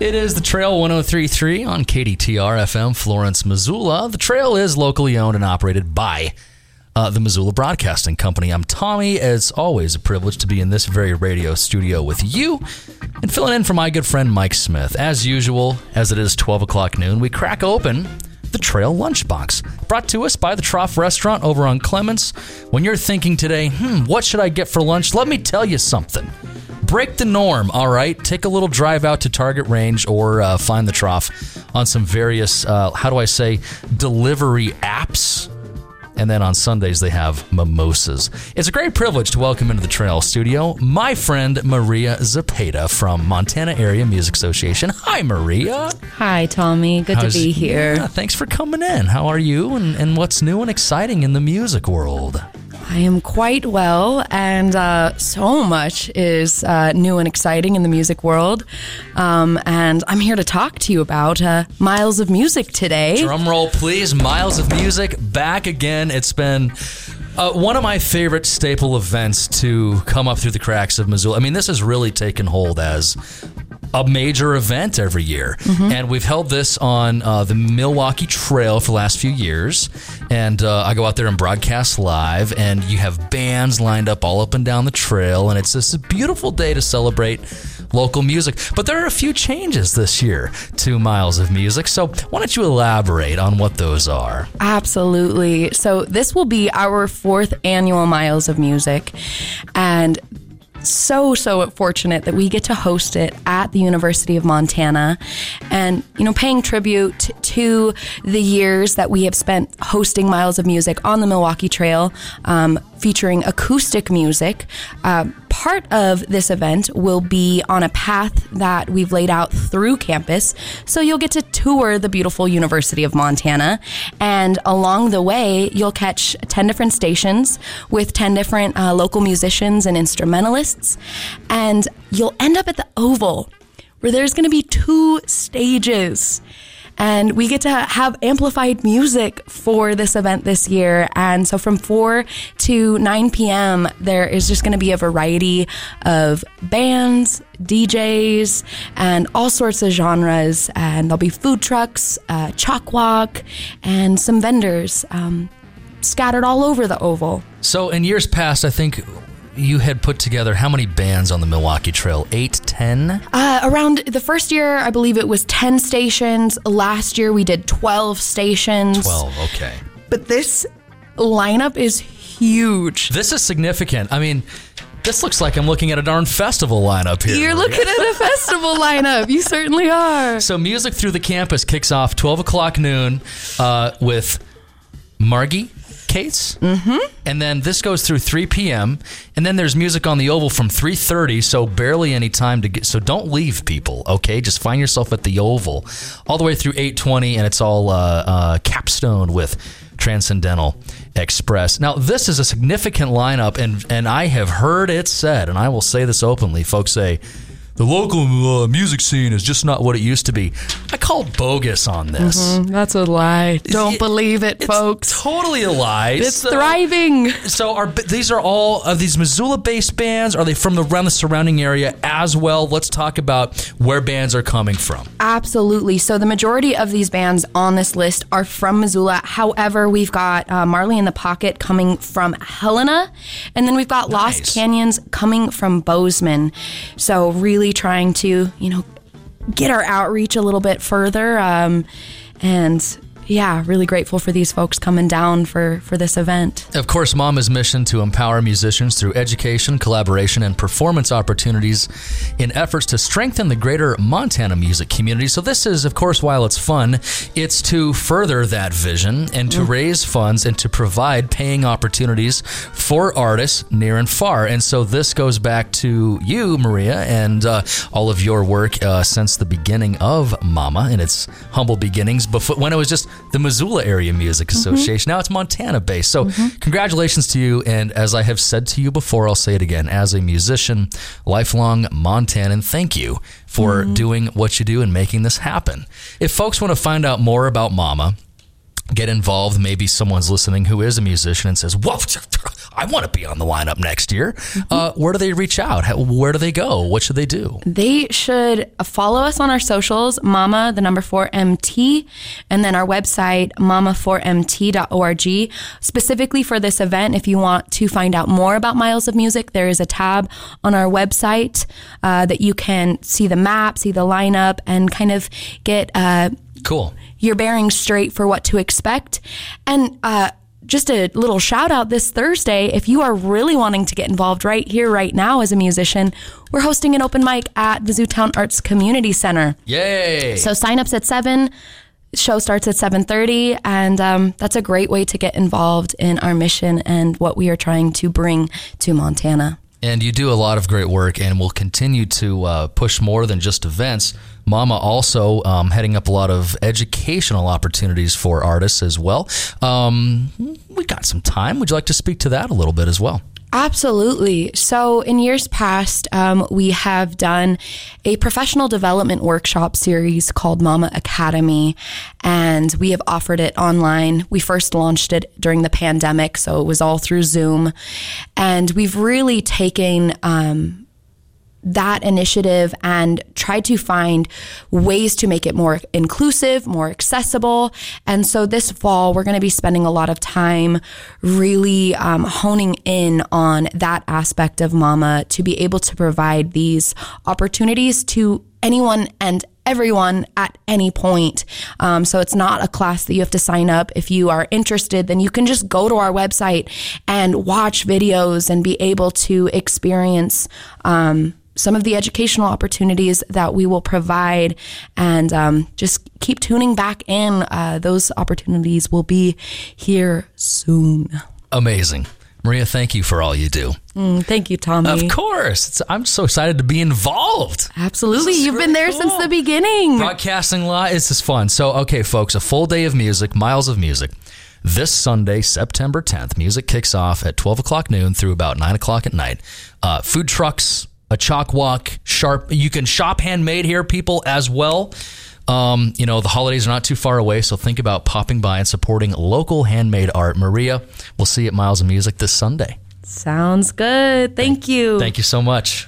It is the Trail 1033 on KDTR FM, Florence, Missoula. The Trail is locally owned and operated by uh, the Missoula Broadcasting Company. I'm Tommy. It's always a privilege to be in this very radio studio with you and filling in for my good friend Mike Smith. As usual, as it is 12 o'clock noon, we crack open the Trail Lunchbox, brought to us by the Trough Restaurant over on Clements. When you're thinking today, hmm, what should I get for lunch? Let me tell you something break the norm, all right? Take a little drive out to Target Range or uh, find the trough on some various, uh, how do I say, delivery apps. And then on Sundays, they have mimosas. It's a great privilege to welcome into the Trail Studio my friend Maria Zepeda from Montana Area Music Association. Hi, Maria. Hi, Tommy. Good How's- to be here. Yeah, thanks for coming in. How are you? And, and what's new and exciting in the music world? I am quite well, and uh, so much is uh, new and exciting in the music world. Um, and I'm here to talk to you about uh, Miles of Music today. Drum roll, please. Miles of Music back again. It's been uh, one of my favorite staple events to come up through the cracks of Missoula. I mean, this has really taken hold as a major event every year. And we've held this on uh, the Milwaukee Trail for the last few years. And uh, I go out there and broadcast live, and you have bands lined up all up and down the trail. And it's just a beautiful day to celebrate local music. But there are a few changes this year to Miles of Music. So why don't you elaborate on what those are? Absolutely. So, this will be our fourth annual Miles of Music. And so, so fortunate that we get to host it at the University of Montana and, you know, paying tribute to the years that we have spent hosting Miles of Music on the Milwaukee Trail, um, featuring acoustic music. Uh, part of this event will be on a path that we've laid out through campus. So you'll get to tour the beautiful University of Montana. And along the way, you'll catch 10 different stations with 10 different uh, local musicians and instrumentalists. And you'll end up at the Oval, where there's going to be two stages. And we get to have amplified music for this event this year. And so from 4 to 9 p.m., there is just going to be a variety of bands, DJs, and all sorts of genres. And there'll be food trucks, uh, chalk walk, and some vendors um, scattered all over the oval. So in years past, I think you had put together how many bands on the Milwaukee Trail? Eight, ten? Uh, around the first year, I believe it was 10 stations. Last year, we did 12 stations. Twelve. Okay. But this lineup is huge. This is significant. I mean, this looks like I'm looking at a darn festival lineup here. You're Maria. looking at a festival lineup. You certainly are. So, music through the campus kicks off 12 o'clock noon uh, with Margie Cates, mm-hmm. and then this goes through 3 p.m. And then there's music on the Oval from 3:30, so barely any time to get. So don't leave, people. Okay, just find yourself at the Oval, all the way through 8:20, and it's all uh, uh, capstone with Transcendental Express. Now, this is a significant lineup, and and I have heard it said, and I will say this openly. Folks say the local uh, music scene is just not what it used to be. I call bogus on this. That's a lie. Don't it- believe it, It's folks. totally a lie. It's So- thriving. So are these are all of these Missoula-based bands? Are they from the, around the surrounding area as well? Let's talk about where bands are coming from. Absolutely. So the majority of these bands on this list are from Missoula. However, we've got uh, Marley in the Pocket coming from Helena, and then we've got Nice. Lost Canyons coming from Bozeman. So really trying to, you know, get our outreach a little bit further. Um, and yeah, really grateful for these folks coming down for for this event. Of course, Mama's mission to empower musicians through education, collaboration, and performance opportunities in efforts to strengthen the greater Montana music community. So, this is, of course, while it's fun, it's to further that vision and to raise funds and to provide paying opportunities for artists near and far. And so, this goes back to you, Maria, and uh, all of your work uh, since the beginning of Mama and its humble beginnings. Before when it was just the Missoula Area Music mm-hmm. Association. Now it's Montana based. So, mm-hmm. congratulations to you. And as I have said to you before, I'll say it again. As a musician, lifelong Montanan, thank you for mm-hmm. doing what you do and making this happen. If folks want to find out more about Mama, get involved, maybe someone's listening who is a musician and says, "Whoa, I want to be on the lineup next year." Uh, where do they reach out? How, where do they go? What should they do? They should follow us on our socials, Mama, the number four MT, and then our website, mama4mt.org. Specifically for this event, if you want to find out more about Miles of Music, there is a tab on our website uh, that you can see the map, see the lineup, and kind of get uh, Cool. your bearings straight for what to expect. And uh, just a little shout out this Thursday if you are really wanting to get involved right here, right now as a musician, we're hosting an open mic at the Zootown Arts Community Center. Yay! So sign-ups at 7 show starts at 7.30 and um, that's a great way to get involved in our mission and what we are trying to bring to montana And you do a lot of great work and will continue to uh, push more than just events. Mama also um, heading up a lot of educational opportunities for artists as well. Um, we got some time. Would you like to speak to that a little bit as well? Absolutely. So, in years past, um, we have done a professional development workshop series called Mama Academy, and we have offered it online. We first launched it during the pandemic, so it was all through Zoom. And we've really taken um, that initiative and tried to find ways to make it more inclusive, more accessible. And so this fall, we're going to be spending a lot of time really um, honing in on that aspect of Mama to be able to provide these opportunities to anyone and everyone at any point. Um, so it's not a class that you have to sign up. If you are interested, then you can just go to our website and watch videos and be able to experience. Um, some of the educational opportunities that we will provide and um, just keep tuning back in. Uh, those opportunities will be here soon. Amazing. Maria, thank you for all you do. Mm, thank you, Tommy. Of course. It's, I'm so excited to be involved. Absolutely. You've been really there since the beginning. Broadcasting law is just fun. So, okay, folks, a full day of music, miles of music. This Sunday, September 10th, music kicks off at 12 o'clock noon through about 9 o'clock at night. Uh, food trucks, a chalk walk, sharp. You can shop handmade here, people, as well. Um, you know, the holidays are not too far away, so think about popping by and supporting local handmade art. Maria, we'll see you at Miles of Music this Sunday. Sounds good. Thank you. Thank you so much.